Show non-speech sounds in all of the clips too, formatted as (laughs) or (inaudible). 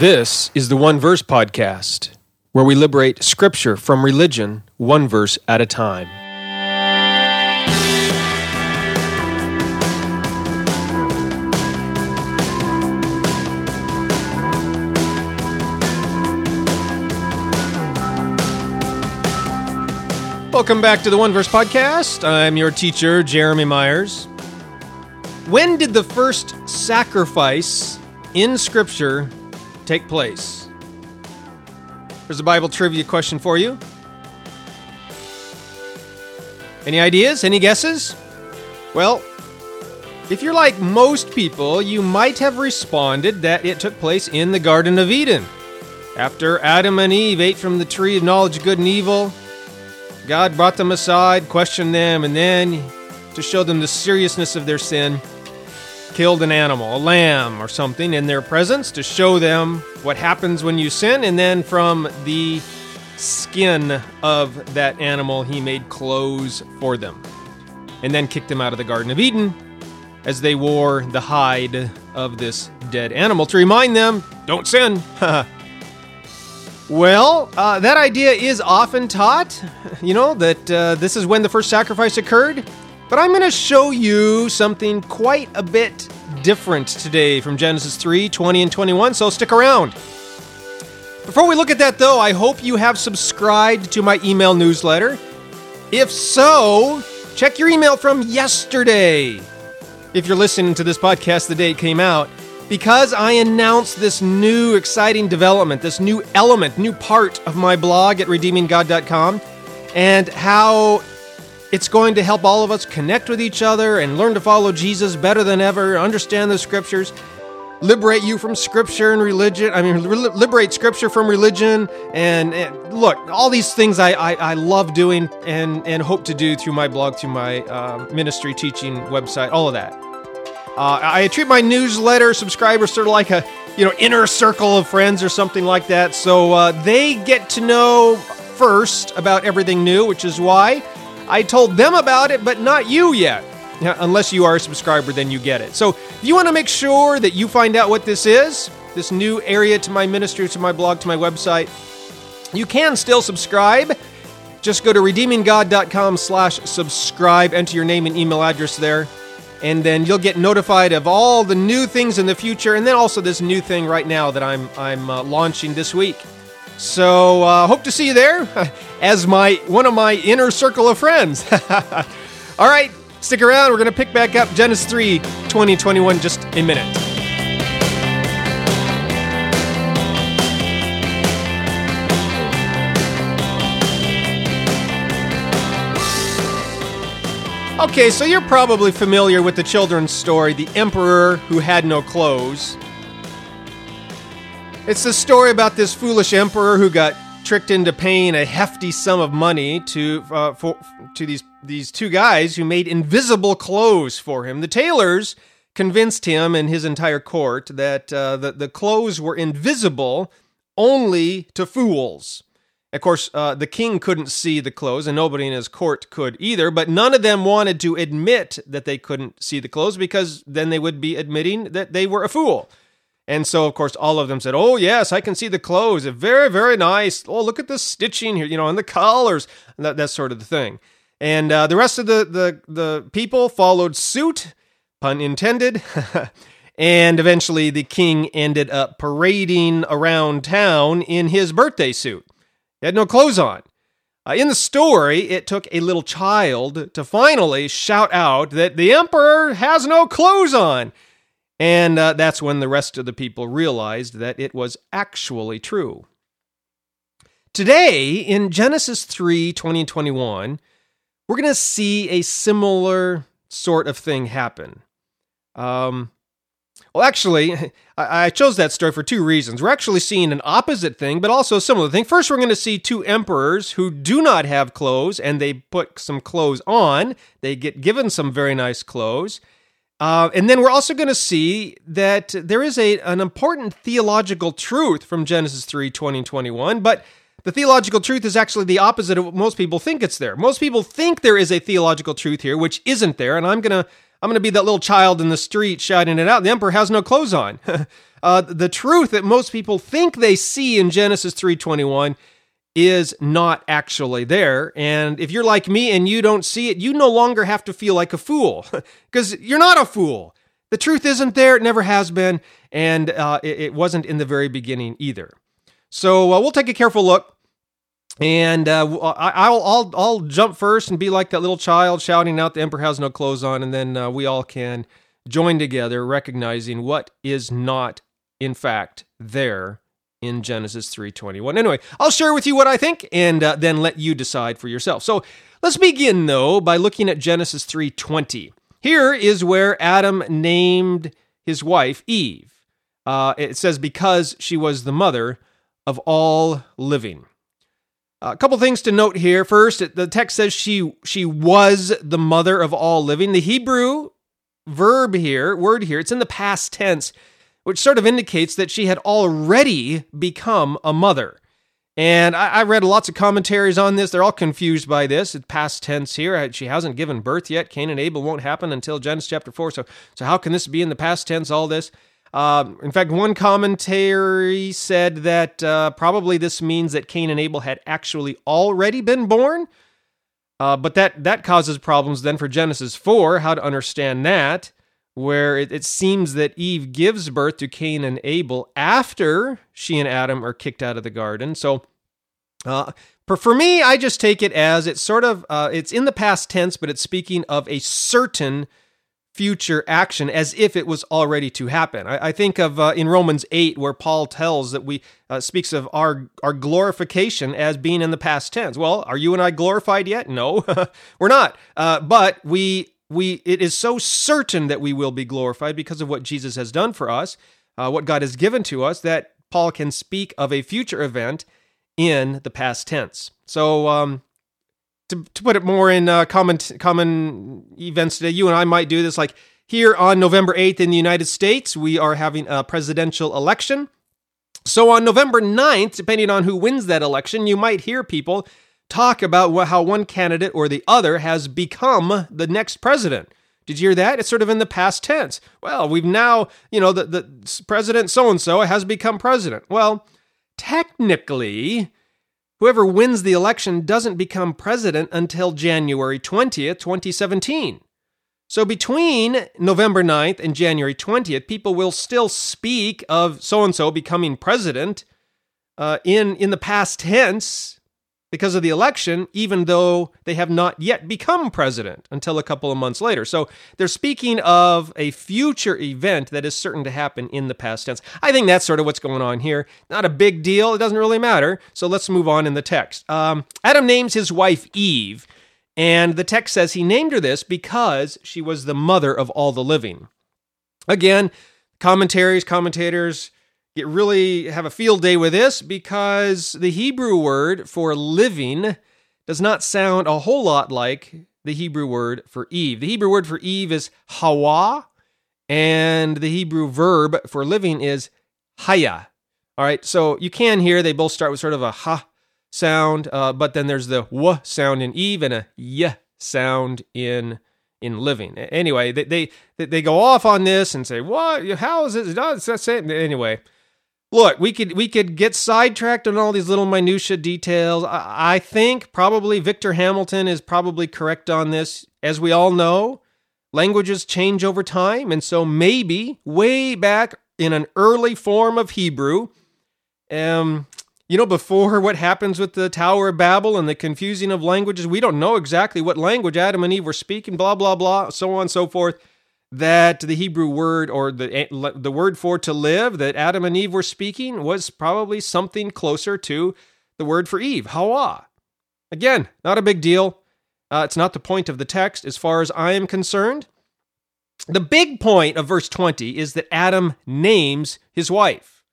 This is the One Verse Podcast, where we liberate Scripture from religion one verse at a time. Welcome back to the One Verse Podcast. I'm your teacher, Jeremy Myers. When did the first sacrifice in Scripture take place? There's a Bible trivia question for you. Any ideas? Any guesses? Well, if you're like most people, you might have responded that it took place in the Garden of Eden. After Adam and Eve ate from the tree of knowledge of good and evil, God brought them aside, questioned them, and then, to show them the seriousness of their sin, killed an animal, a lamb or something, in their presence to show them what happens when you sin. And then, from the skin of that animal, he made clothes for them. And then kicked them out of the Garden of Eden as they wore the hide of this dead animal to remind them don't sin. (laughs) Well, uh, that idea is often taught, you know, that uh, this is when the first sacrifice occurred. But I'm going to show you something quite a bit different today from Genesis 3 20 and 21, so stick around. Before we look at that, though, I hope you have subscribed to my email newsletter. If so, check your email from yesterday. If you're listening to this podcast the day it came out, because I announced this new exciting development, this new element, new part of my blog at redeeminggod.com, and how it's going to help all of us connect with each other and learn to follow Jesus better than ever, understand the scriptures, liberate you from scripture and religion. I mean, liberate scripture from religion. And, and look, all these things I, I, I, love doing and, and hope to do through my blog, through my uh, ministry teaching website, all of that. Uh, I treat my newsletter subscribers sort of like a you know inner circle of friends or something like that. So uh, they get to know first about everything new, which is why I told them about it, but not you yet. unless you are a subscriber, then you get it. So if you want to make sure that you find out what this is, this new area to my ministry, to my blog, to my website, you can still subscribe. Just go to redeeminggod.com slash subscribe, enter your name and email address there and then you'll get notified of all the new things in the future, and then also this new thing right now that I'm I'm uh, launching this week. So uh, hope to see you there (laughs) as my one of my inner circle of friends. (laughs) all right, stick around. We're gonna pick back up Genesis 3, 2021 just a minute. Okay, so you're probably familiar with the children's story, The Emperor Who Had No Clothes. It's the story about this foolish emperor who got tricked into paying a hefty sum of money to uh, for, to these these two guys who made invisible clothes for him. The tailors convinced him and his entire court that uh, the, the clothes were invisible only to fools. Of course, uh, the king couldn't see the clothes, and nobody in his court could either, but none of them wanted to admit that they couldn't see the clothes because then they would be admitting that they were a fool. And so, of course, all of them said, Oh, yes, I can see the clothes. Very, very nice. Oh, look at the stitching here, you know, and the colors, and that, that sort of the thing. And uh, the rest of the, the, the people followed suit, pun intended. (laughs) and eventually, the king ended up parading around town in his birthday suit. He had no clothes on. Uh, in the story, it took a little child to finally shout out that the emperor has no clothes on. And uh, that's when the rest of the people realized that it was actually true. Today, in Genesis 3 20 21, we're going to see a similar sort of thing happen. Um, well, actually, (laughs) I chose that story for two reasons. We're actually seeing an opposite thing, but also a similar thing. First, we're going to see two emperors who do not have clothes, and they put some clothes on. They get given some very nice clothes. Uh, and then we're also going to see that there is a, an important theological truth from Genesis 3 20 21, but the theological truth is actually the opposite of what most people think it's there. Most people think there is a theological truth here, which isn't there, and I'm going to I'm going to be that little child in the street shouting it out. The emperor has no clothes on. (laughs) uh, the truth that most people think they see in Genesis 3:21 is not actually there. And if you're like me and you don't see it, you no longer have to feel like a fool (laughs) because you're not a fool. The truth isn't there. It never has been. And uh, it, it, wasn't in the very beginning either. So uh, we'll take a careful look. And uh, I, will I'll, I'll jump first and be like that little child shouting out, The Emperor has no clothes on. And then uh, we all can join together, recognizing what is not, in fact, there in Genesis 3:21. Anyway, I'll share with you what I think and uh, then let you decide for yourself. So, let's begin though by looking at Genesis 3:20. Here is where Adam named his wife Eve. Uh, it says because she was the mother of all living. A couple things to note here. First, the text says she she was the mother of all living. The Hebrew verb here, word here, it's in the past tense which sort of indicates that she had already become a mother. And I, I, read lots of commentaries on this. They're all confused by this. It's past tense here. She hasn't given birth yet. Cain and Abel won't happen until Genesis chapter 4. So, so how can this be in the past tense, all this? Uh, in fact, one commentary said that uh, probably this means that Cain and Abel had actually already been born. Uh, but that, that causes problems then for Genesis 4, how to understand that where it, it, seems that Eve gives birth to Cain and Abel after she and Adam are kicked out of the garden. So, uh, for, for me, I just take it as it's sort of uh, it's in the past tense, but it's speaking of a certain future action as if it was already to happen. I, I think of uh, in Romans eight where Paul tells that we uh, speaks of our our glorification as being in the past tense. Well, are you and I glorified yet? No, (laughs) we're not. Uh, but we we it is so certain that we will be glorified because of what Jesus has done for us, uh, what God has given to us, that Paul can speak of a future event in the past tense. So, um, to, to put it more in uh, common common events today, you and I might do this. Like here on November eighth in the United States, we are having a presidential election. So on November 9th, depending on who wins that election, you might hear people talk about how one candidate or the other has become the next president. Did you hear that? It's sort of in the past tense. Well, we've now, you know, the, the president so and so has become president. Well, technically, whoever wins the election doesn't become president until January 20th, 2017. So between November 9th and January 20th, people will still speak of so and so becoming president uh, in in the past tense because of the election, even though they have not yet become president until a couple of months later. So they're speaking of a future event that is certain to happen in the past tense. I think that's sort of what's going on here. Not a big deal. It doesn't really matter. So let's move on in the text. Um, Adam names his wife Eve, and the text says he named her this because she was the mother of all the living. Again, commentaries, commentators, get really have a field day with this because the Hebrew word for living does not sound a whole lot like the Hebrew word for Eve. The Hebrew word for Eve is Hawa, and the Hebrew verb for living is Haya. All right, so you can hear they both start with sort of a ha sound, uh, but then there's the w sound in Eve and a y sound in in living. Anyway, they they they go off on this and say, "What? How is it? It's that same." Anyway, look, we could we could get sidetracked on all these little minutia details. I, I think probably Victor Hamilton is probably correct on this. As we all know, languages change over time, and so maybe way back in an early form of Hebrew, um, you know, before what happens with the Tower of Babel and the confusing of languages, we don't know exactly what language Adam and Eve were speaking. Blah blah blah, so on and so forth that the Hebrew word or the the word for to live that Adam and Eve were speaking was probably something closer to the word for Eve, Hawa. Again, not a big deal. Uh, it's not the point of the text as far as I am concerned. The big point of verse 20 is that Adam names his wife.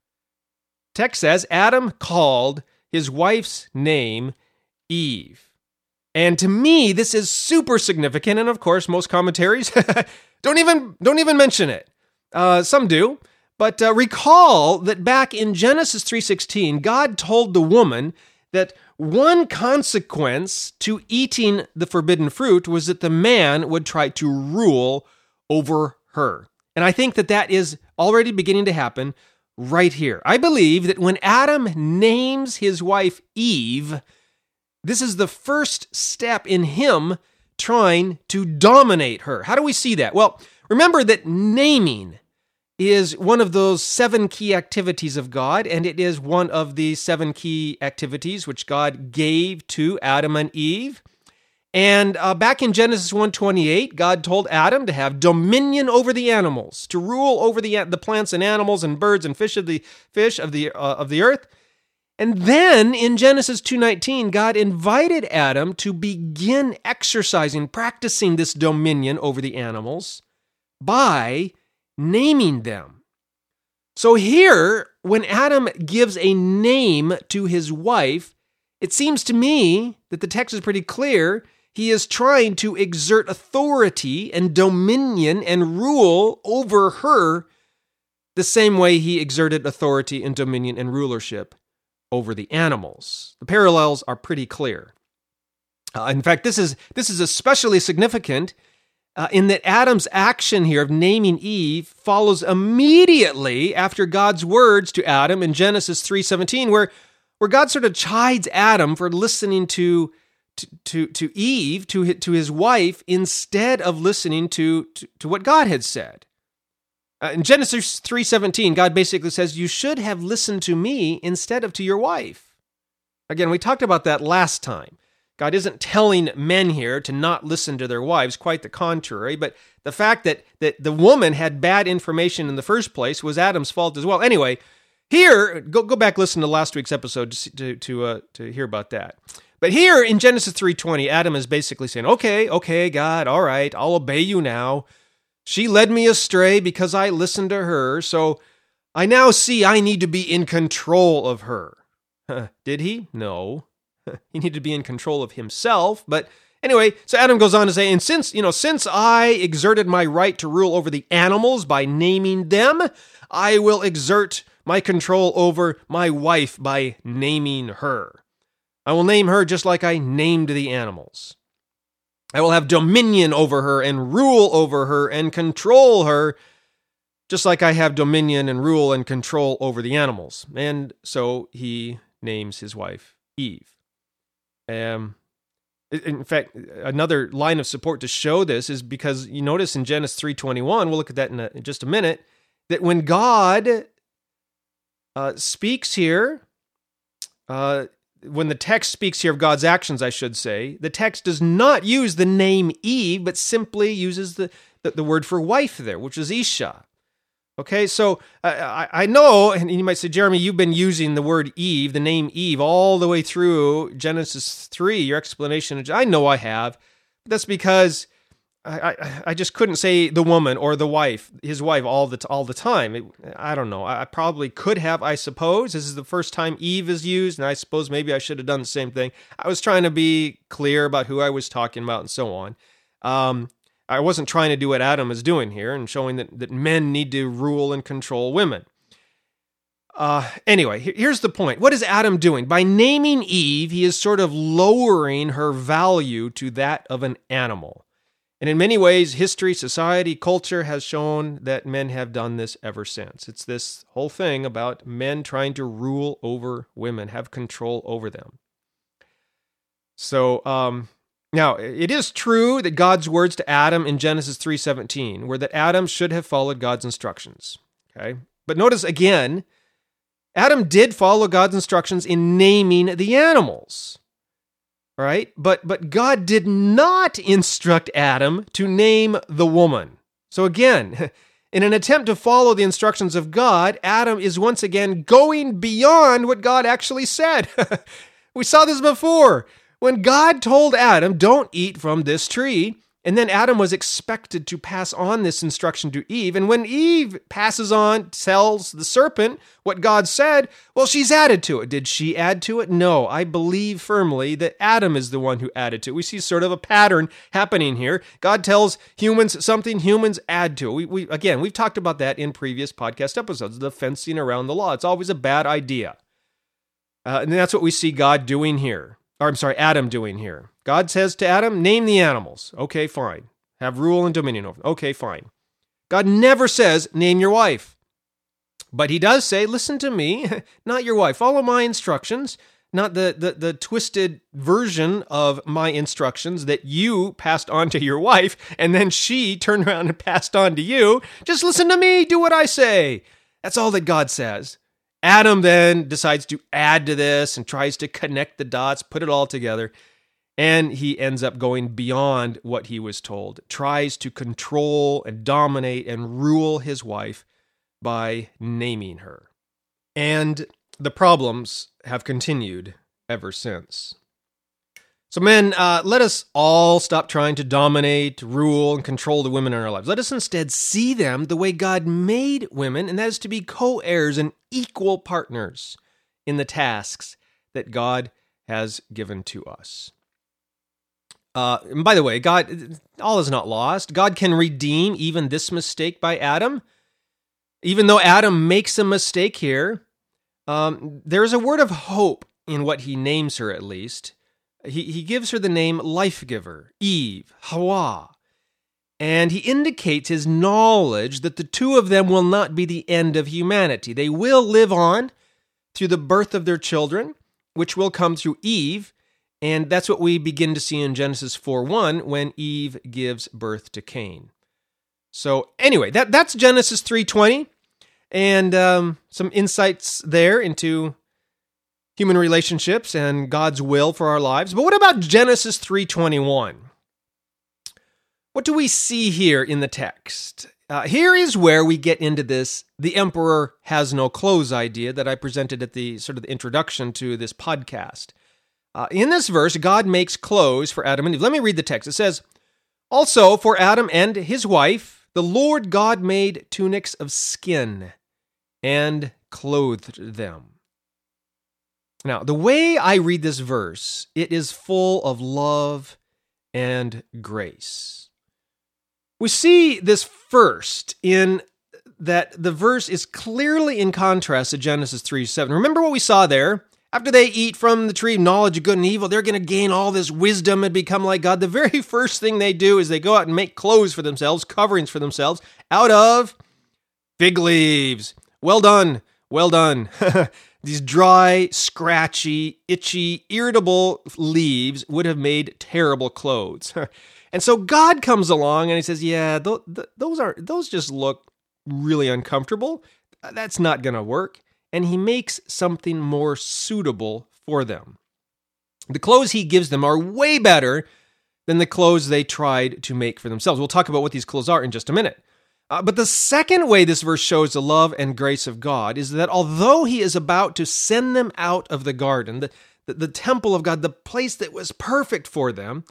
Text says Adam called his wife's name Eve. And to me, this is super significant. And of course, most commentaries (laughs) don't even don't even mention it. Uh, some do, but uh, recall that back in Genesis three sixteen, God told the woman that one consequence to eating the forbidden fruit was that the man would try to rule over her. And I think that that is already beginning to happen right here. I believe that when Adam names his wife Eve, this is the first step in him trying to dominate her. How do we see that? Well, remember that naming is one of those seven key activities of God, and it is one of the seven key activities which God gave to Adam and Eve. And uh, back in Genesis 1:28, God told Adam to have dominion over the animals, to rule over the the plants and animals and birds and fish of the fish of the uh, of the earth. And then in Genesis 2:19, God invited Adam to begin exercising, practicing this dominion over the animals by naming them. So here, when Adam gives a name to his wife, it seems to me that the text is pretty clear he is trying to exert authority and dominion and rule over her the same way he exerted authority and dominion and rulership over the animals. The parallels are pretty clear. Uh, in fact, this is this is especially significant uh, in that Adam's action here of naming Eve follows immediately after God's words to Adam in Genesis 3:17 where where God sort of chides Adam for listening to to, to, to Eve, to, to his wife, instead of listening to, to, to what God had said. Uh, in Genesis 3:17, God basically says, "You should have listened to me instead of to your wife." Again, we talked about that last time. God isn't telling men here to not listen to their wives, quite the contrary, but the fact that that the woman had bad information in the first place was Adam's fault as well. Anyway, here, go go back listen to last week's episode to to uh, to hear about that. But here in Genesis 3:20, Adam is basically saying, "Okay, okay, God, all right, I'll obey you now. She led me astray because I listened to her, so I now see I need to be in control of her." Did he? No. he needed to be in control of himself, but Anyway, so Adam goes on to say, and since, you know, since I exerted my right to rule over the animals by naming them, I will exert my control over my wife by naming her. I will name her just like I named the animals. I will have dominion over her and rule over her and control her, just like I have dominion and rule and control over the animals. And so he names his wife Eve. Um, in fact, another line of support to show this is because you notice in Genesis 3:21, we'll look at that in, a, in just a minute, that when God uh, speaks here, uh, when the text speaks here of God's actions, I should say, the text does not use the name Eve, but simply uses the, the, the word for wife there, which is Isha. Okay, so I, I know, and you might say, Jeremy, you've been using the word Eve, the name Eve, all the way through Genesis 3, your explanation. I know I have. That's because I, I, just couldn't say the woman or the wife, his wife, all the all the time. It, I don't know. I, I probably could have. I suppose this is the first time Eve is used, and I suppose maybe I should have done the same thing. I was trying to be clear about who I was talking about and so on. Um, I wasn't trying to do what Adam is doing here and showing that that men need to rule and control women. Uh, anyway, here's the point. What is Adam doing? By naming Eve, he is sort of lowering her value to that of an animal. And in many ways, history, society, culture has shown that men have done this ever since. It's this whole thing about men trying to rule over women, have control over them. So, um, now it is true that God's words to Adam in Genesis 3:17 were that Adam should have followed God's instructions. Okay, but notice again, Adam did follow God's instructions in naming the animals right? But but God did not instruct Adam to name the woman. So again, (laughs) in an attempt to follow the instructions of God, Adam is once again going beyond what God actually said. (laughs) we saw this before. When God told Adam, "Don't eat from this tree," And then Adam was expected to pass on this instruction to Eve. And when Eve passes on, tells the serpent what God said, well, she's added to it. Did she add to it? No. I believe firmly that Adam is the one who added to it. We see sort of a pattern happening here. God tells humans something, humans add to it. We, we, again, we've talked about that in previous podcast episodes the fencing around the law. It's always a bad idea. Uh, and that's what we see God doing here or I'm sorry, Adam doing here? God says to Adam, name the animals. Okay, fine. Have rule and dominion over them. Okay, fine. God never says, name your wife. But he does say, listen to me, (laughs) not your wife. Follow my instructions, not the, the, the twisted version of my instructions that you passed on to your wife and then she turned around and (laughs) passed on to you. Just listen to me, do what I say. That's all that God says. Adam then decides to add to this and tries to connect the dots, put it all together. And he ends up going beyond what he was told, tries to control and dominate and rule his wife by naming her. And the problems have continued ever since. So, men, uh, let us all stop trying to dominate, rule, and control the women in our lives. Let us instead see them the way God made women, and that is to be co heirs and equal partners in the tasks that God has given to us. Uh, and by the way, God, all is not lost. God can redeem even this mistake by Adam. Even though Adam makes a mistake here, um, there's a word of hope in what he names her, at least. He, he gives her the name Life Giver, Eve, Hawa. And he indicates his knowledge that the two of them will not be the end of humanity. They will live on through the birth of their children, which will come through Eve. And that's what we begin to see in Genesis 4 1 when Eve gives birth to Cain. So anyway, that, that's Genesis 3.20 and um, some insights there into human relationships and God's will for our lives. But what about Genesis 3:21? What do we see here in the text? Uh, here is where we get into this the emperor has no clothes idea that I presented at the sort of the introduction to this podcast. Uh, in this verse, God makes clothes for Adam and Eve. Let me read the text. It says, Also for Adam and his wife, the Lord God made tunics of skin and clothed them. Now, the way I read this verse, it is full of love and grace. We see this first in that the verse is clearly in contrast to Genesis 3 7. Remember what we saw there? After they eat from the tree of knowledge of good and evil, they're going to gain all this wisdom and become like God. The very (laughs) first thing they do is they go out and make clothes for themselves, coverings for themselves, out of fig leaves. Well done. Well done. (laughs) These dry, scratchy, itchy, irritable leaves would have made terrible clothes. (laughs) and so God comes along and he says, "Yeah, th- th- those are those just look really uncomfortable. That's not going to work." And he makes something more suitable for them. The clothes he gives them are way better than the clothes they tried to make for themselves. We'll talk about what these clothes are in just a minute. Uh, but the second way this verse shows the love and grace of God is that although he is about to send them out of the garden, the, the, the temple of God, the place that was perfect for them,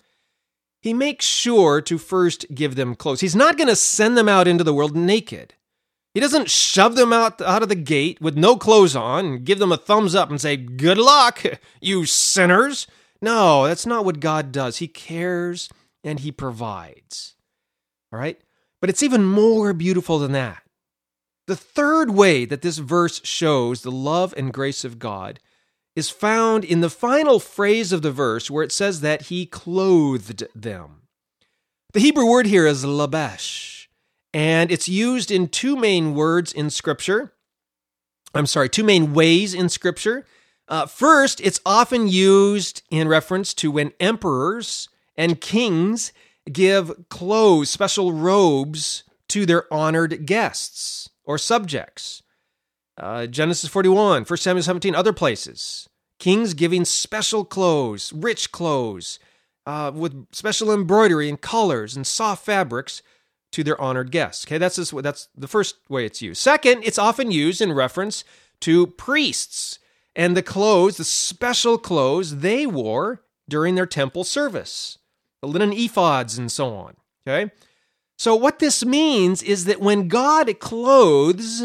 he makes sure to first give them clothes. He's not going to send them out into the world naked. He doesn't shove them out, out of the gate with no clothes on and give them a thumbs up and say, Good luck, (laughs) you sinners. No, that's not what God does. He cares and He provides. All right? But it's even more beautiful than that. The third way that this verse shows the love and grace of God is found in the final phrase of the verse where it says that he clothed them. The Hebrew word here is labesh, and it's used in two main words in Scripture. I'm sorry, two main ways in Scripture. Uh, first, it's often used in reference to when emperors and kings give clothes, special robes to their honored guests or subjects. Uh, Genesis 41, 1 Samuel 17, other places. Kings giving special clothes, rich clothes, uh, with special embroidery and colors and soft fabrics to their honored guests. Okay, that's that's the first way it's used. Second, it's often used in reference to priests and the clothes, the special clothes they wore during their temple service the linen ephods, and so on. Okay? So, what this means is that when God clothes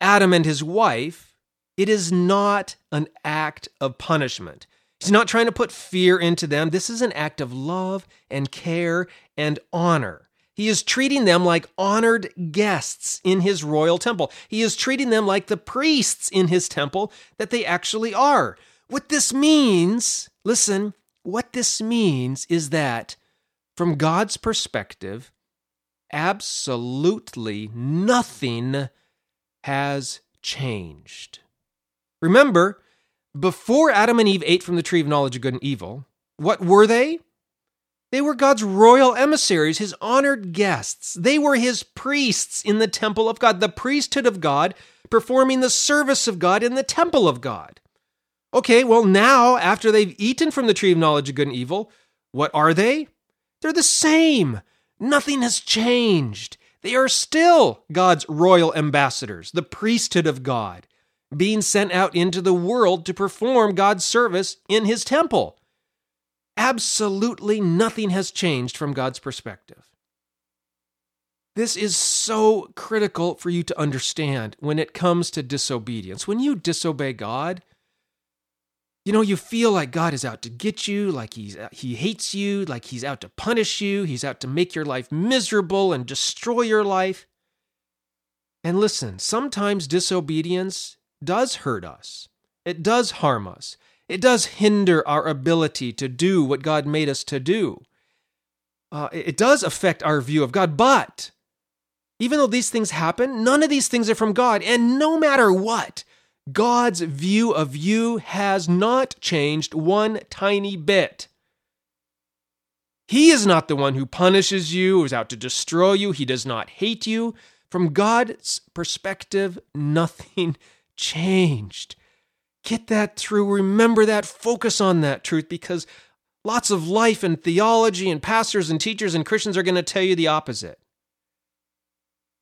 Adam and his wife, it is not an act of punishment. He's not trying to put fear into them. This is an act of love and care and honor. He is treating them like honored guests in his royal temple. He is treating them like the priests in his temple that they actually are. What this means, listen, what this means is that, from God's perspective, absolutely nothing has changed. Remember, before Adam and Eve ate from the tree of knowledge of good and evil, what were they? They were God's royal emissaries, his honored guests. They were his priests in the temple of God, the priesthood of God, performing the service of God in the temple of God. Okay, well, now, after they've eaten from the tree of knowledge of good and evil, what are they? They're the same. Nothing has changed. They are still God's royal ambassadors, the priesthood of God, being sent out into the world to perform God's service in his temple. Absolutely nothing has changed from God's perspective. This is so critical for you to understand when it comes to disobedience. When you disobey God, you know, you feel like God is out to get you, like he's he hates you, like he's out to punish you, he's out to make your life miserable and destroy your life. And listen, sometimes disobedience does hurt us. It does harm us. It does hinder our ability to do what God made us to do. Uh, it does affect our view of God, but even though these things happen, none of these things are from God. And no matter what, God's view of you has not changed one tiny bit. He is not the one who punishes you, or is out to destroy you. He does not hate you. From God's perspective, nothing (laughs) changed. Get that through. Remember that. Focus on that truth because lots of life and theology and pastors and teachers and Christians are going to tell you the opposite.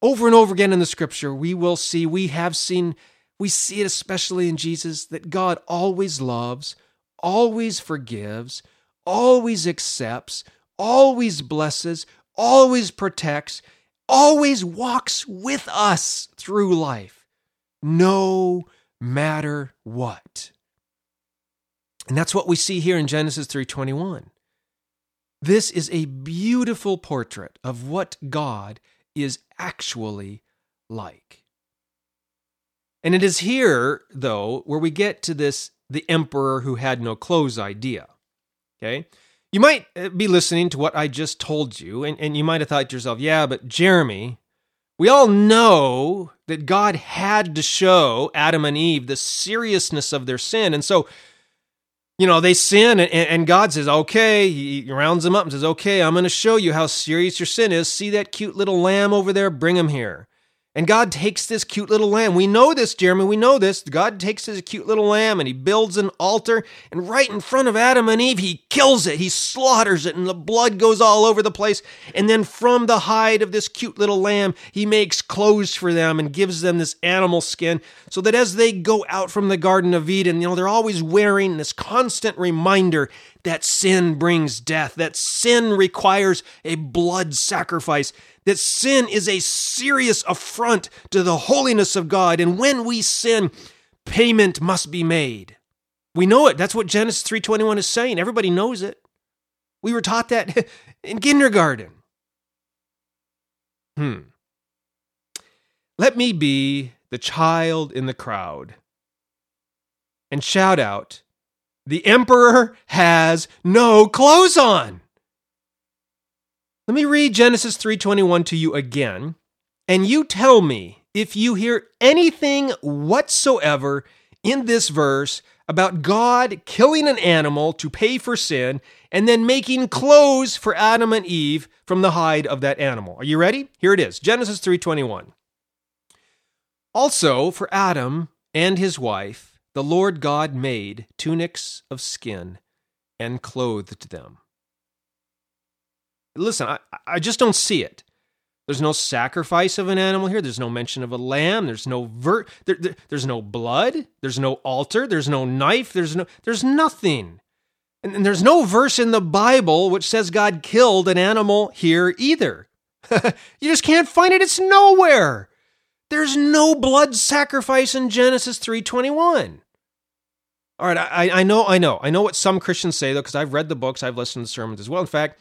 Over and over again in the scripture, we will see, we have seen we see it especially in Jesus that God always loves, always forgives, always accepts, always blesses, always protects, always walks with us through life, no matter what. And that's what we see here in Genesis 3:21. This is a beautiful portrait of what God is actually like. And it is here, though, where we get to this the emperor who had no clothes idea. Okay? You might uh, be listening to what I just told you, and, and you might have thought to yourself, yeah, but Jeremy, we all know that God had to show Adam and Eve the seriousness of their sin. And so, you know, they sin, and, and God says, okay, he rounds them up and says, okay, I'm going to show you how serious your sin is. See that cute little lamb over there? Bring him here. And God takes this cute little lamb. We know this, Jeremy. We know this. God takes this cute little lamb and he builds an altar. And right in front of Adam and Eve, he kills it. He slaughters it, and the blood goes all over the place. And then from the hide of this cute little lamb, he makes clothes for them and gives them this animal skin so that as they go out from the Garden of Eden, you know, they're always wearing this constant reminder that sin brings death, that sin requires a blood sacrifice, that sin is a serious affront to the holiness of God. And when we sin, payment must be made. We know it. That's what Genesis 3:21 is saying. Everybody knows it. We were taught that (laughs) in kindergarten. Hmm. Let me be the child in the crowd and shout out, The emperor has no clothes on. Let me read Genesis 3:21 to you again, and you tell me if you hear anything whatsoever in this verse about God killing an animal to pay for sin and then making clothes for Adam and Eve from the hide of that animal. Are you ready? Here it is. Genesis 3:21. Also for Adam and his wife the Lord God made tunics of skin and clothed them listen, I, I just don't see it. There's no sacrifice of an animal here. There's no mention of a lamb. There's no ver- there, there, there's no blood. There's no altar. There's no knife. There's no there's nothing. And, and there's no verse in the Bible which says God killed an animal here either. (laughs) you just can't find it. It's nowhere. There's no blood sacrifice in Genesis 3:21. All right, I, I know, I know, I know what some Christians say though, because I've read the books, I've listened to sermons as well. In fact,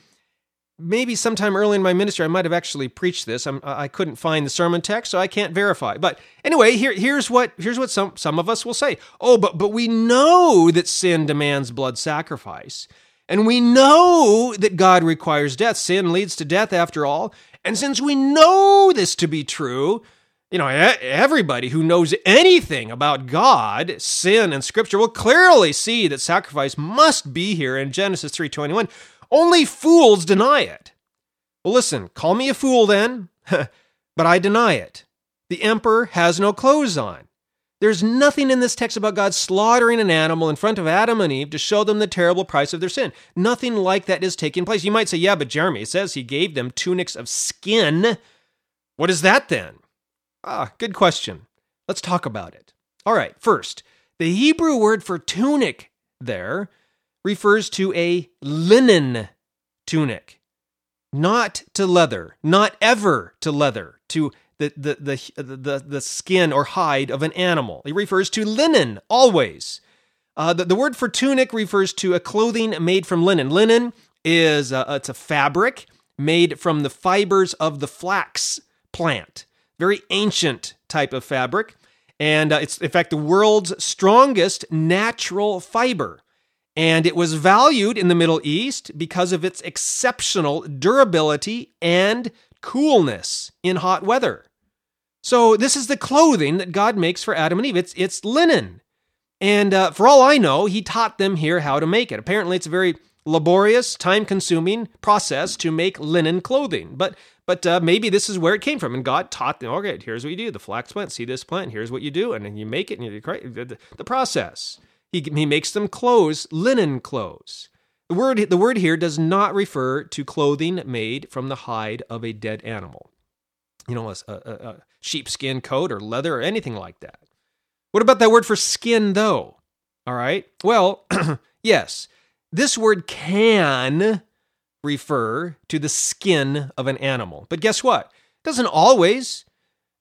maybe sometime early in my ministry I might have actually preached this. I'm, I couldn't find the sermon text, so I can't verify. But anyway, here, here's what here's what some some of us will say. Oh, but but we know that sin demands blood sacrifice. And we know that God requires death. Sin leads to death after all. And since we know this to be true, you know, everybody who knows anything about God, sin, and Scripture will clearly see that sacrifice must be here in Genesis 3:21. Only fools deny it. Well, listen, call me a fool then, (laughs) but I deny it. The emperor has no clothes on. There's nothing in this text about God slaughtering an animal in front of Adam and Eve to show them the terrible price of their sin. Nothing like that is taking place. You might say, yeah, but Jeremy, says he gave them tunics of skin. What is that then? Ah, good question. Let's talk about it. All right, first, the Hebrew word for tunic there refers to a linen tunic, not to leather, not ever to leather, to the, the, the, the, the skin or hide of an animal. It refers to linen always. Uh, the, the word for tunic refers to a clothing made from linen. Linen is a, it's a fabric made from the fibers of the flax plant very ancient type of fabric. And uh, it's, in fact, the world's strongest natural fiber. And it was valued in the Middle East because of its exceptional durability and coolness in hot weather. So, this is the clothing that God makes for Adam and Eve. It's, it's linen. And uh, for all I know, he taught them here how to make it. Apparently, it's a very laborious, time consuming process to make linen clothing. But but uh, maybe this is where it came from, and God taught them. Okay, here's what you do: the flax plant. See this plant? Here's what you do, and then you make it, and you the, the process. He he makes them clothes, linen clothes. The word the word here does not refer to clothing made from the hide of a dead animal. You know, a, a, a sheepskin coat or leather or anything like that. What about that word for skin, though? All right. Well, (clears throat) yes, this word can refer to the skin of an animal. But guess what? It doesn't always.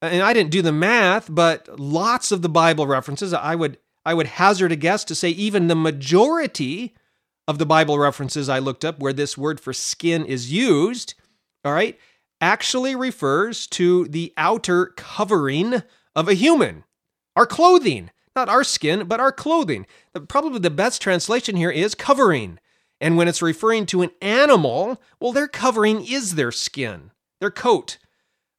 And I didn't do the math, but lots of the Bible references, I would I would hazard a guess to say even the majority of the Bible references I looked up where this word for skin is used, all right, actually refers to the outer covering of a human, our clothing, not our skin, but our clothing. Probably the best translation here is covering. And when it's referring to an animal, well, their covering is their skin, their coat,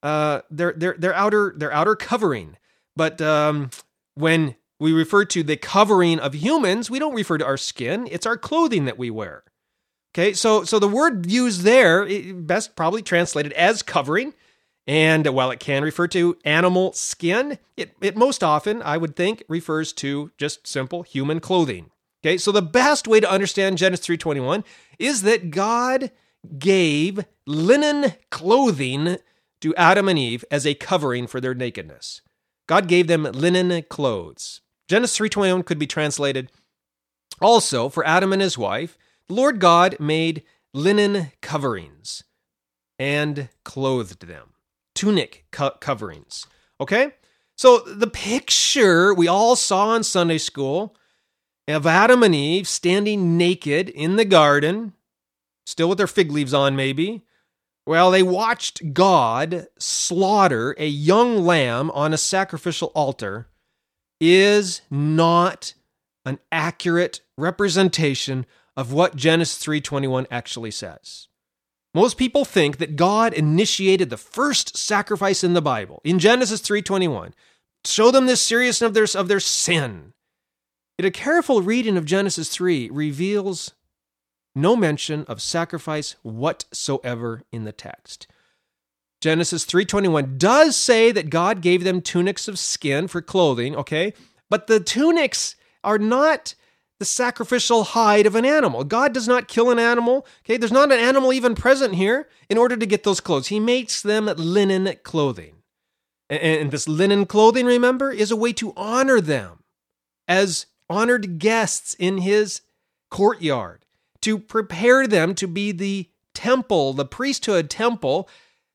uh, their, their, their, outer, their outer covering. But um, when we refer to the covering of humans, we don't refer to our skin, it's our clothing that we wear. Okay, so, so the word used there, best probably translated as covering. And while it can refer to animal skin, it, it most often, I would think, refers to just simple human clothing. Okay, so the best way to understand Genesis 3:21 is that God gave linen clothing to Adam and Eve as a covering for their nakedness. God gave them linen clothes. Genesis 3:21 could be translated also for Adam and his wife, the Lord God made linen coverings and clothed them. Tunic co- coverings. Okay? So the picture we all saw in Sunday school of Adam and Eve standing naked in the garden, still with their fig leaves on, maybe. Well, they watched God slaughter a young lamb on a sacrificial altar is not an accurate representation of what Genesis 3:21 actually says. Most people think that God initiated the first sacrifice in the Bible in Genesis 3:21. Show them the seriousness of their, of their sin. Yet a careful reading of Genesis 3 reveals no mention of sacrifice whatsoever in the text. Genesis 3:21 does say that God gave them tunics of skin for clothing, okay? But the tunics are not the sacrificial hide of an animal. God does not kill an animal, okay? There's not an animal even present here in order to get those clothes. He makes them linen clothing. And this linen clothing, remember, is a way to honor them as honored guests in his courtyard, to prepare them to be the temple, the priesthood temple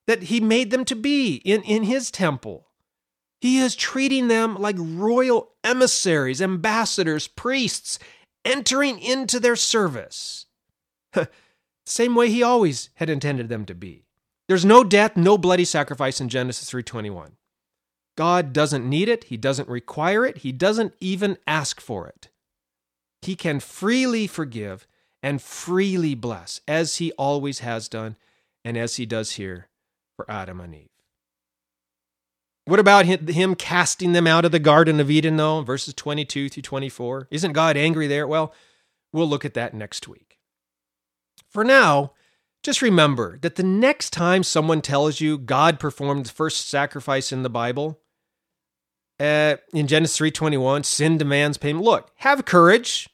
that he made them to be in, in his temple. He is treating them like royal emissaries, ambassadors, priests, entering into their service. (laughs) Same way he always had intended them to be. There's no death, no bloody sacrifice in Genesis 3:21. God doesn't need it, He doesn't require it, He doesn't even ask for it. He can freely forgive and freely bless, as He always has done and as He does here for Adam and Eve. What about him casting them out of the Garden of Eden, though? Verses 22 through 24. Isn't God angry there? Well, we'll look at that next week. For now, just remember that the next time someone tells you God performed the first sacrifice in the Bible, uh, in Genesis 3:21, sin demands payment. Look, have courage.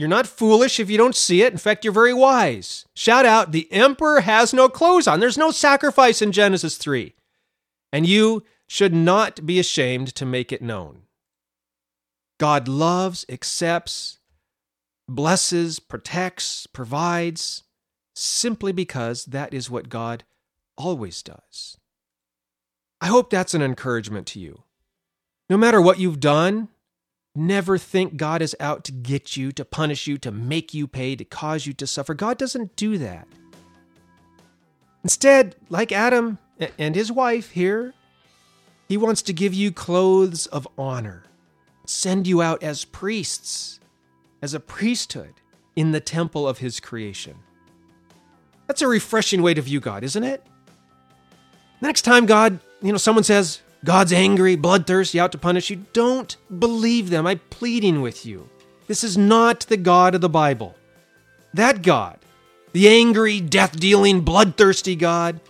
You're not foolish if you don't see it. In fact, you're very wise. Shout out, the emperor has no clothes on. There's no sacrifice in Genesis 3. And you should not be ashamed to make it known. God loves, accepts, blesses, protects, provides, simply because that is what God always does. I hope that's an encouragement to you. No matter what you've done, never think God is out to get you, to punish you, to make you pay, to cause you to suffer. God doesn't do that. Instead, like Adam and his wife here, he wants to give you clothes of honor, send you out as priests, as a priesthood in the temple of his creation. That's a refreshing way to view God, isn't it? The next time God, you know, someone says, God's angry, bloodthirsty, out to punish you, don't believe them. I'm pleading with you. This is not the God of the Bible. That God, the angry, death dealing, bloodthirsty God,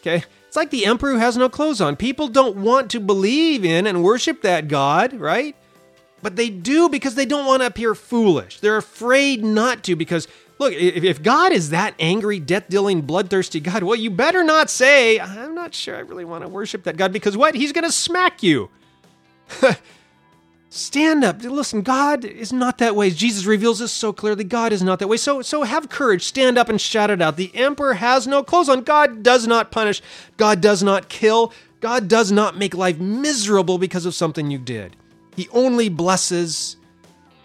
okay, it's like the emperor who has no clothes on. People don't want to believe in and worship that God, right? But they do because they don't want to appear foolish. They're afraid not to because, look, if God is that angry, death dealing, bloodthirsty God, well, you better not say, I'm not sure I really want to worship that God because what? He's going to smack you. (laughs) Stand up. Listen, God is not that way. Jesus reveals this so clearly. God is not that way. So, so have courage. Stand up and shout it out. The emperor has no clothes on. God does not punish. God does not kill. God does not make life miserable because of something you did. He only blesses,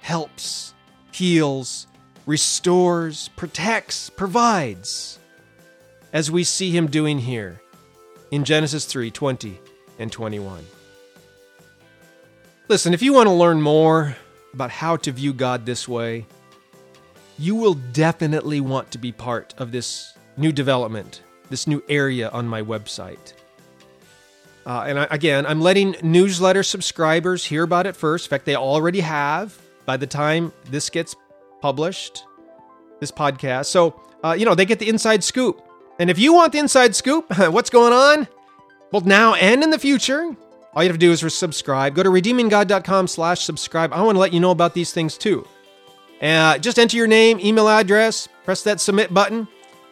helps, heals, restores, protects, provides, as we see him doing here in Genesis 3 20 and 21. Listen, if you want to learn more about how to view God this way, you will definitely want to be part of this new development, this new area on my website. Uh, and I, again, I'm letting newsletter subscribers hear about it first. In fact, they already have by the time this gets published, this podcast. So, uh, you know, they get the inside scoop. And if you want the inside scoop, (laughs) what's going on? Both now and in the future, all you have to do is subscribe. Go to redeeminggod.com slash subscribe. I want to let you know about these things too. Uh, just enter your name, email address, press that submit button,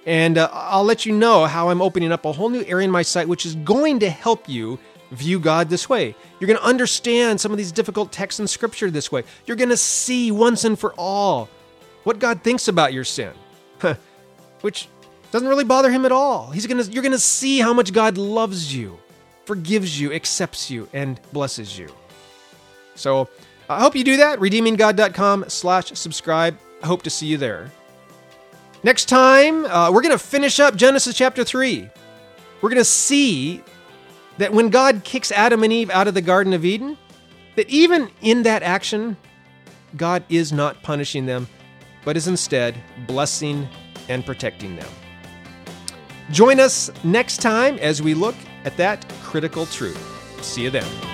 and uh, I'll let you know how I'm opening up a whole new area in my site, which is going to help you view God this way. You're going to understand some of these difficult texts in Scripture this way. You're going to see once and for all what God thinks about your sin, which doesn't really bother Him at all. He's to, you're going to see how much God loves you forgives you, accepts you, and blesses you. So I hope you do that. RedeemingGod.com slash subscribe. I hope to see you there. Next time, uh, we're going to finish up Genesis chapter 3. We're going to see that when God kicks Adam and Eve out of the Garden of Eden, that even in that action, God is not punishing them, but is instead blessing and protecting them. Join us next time as we look at that critical truth. See you then.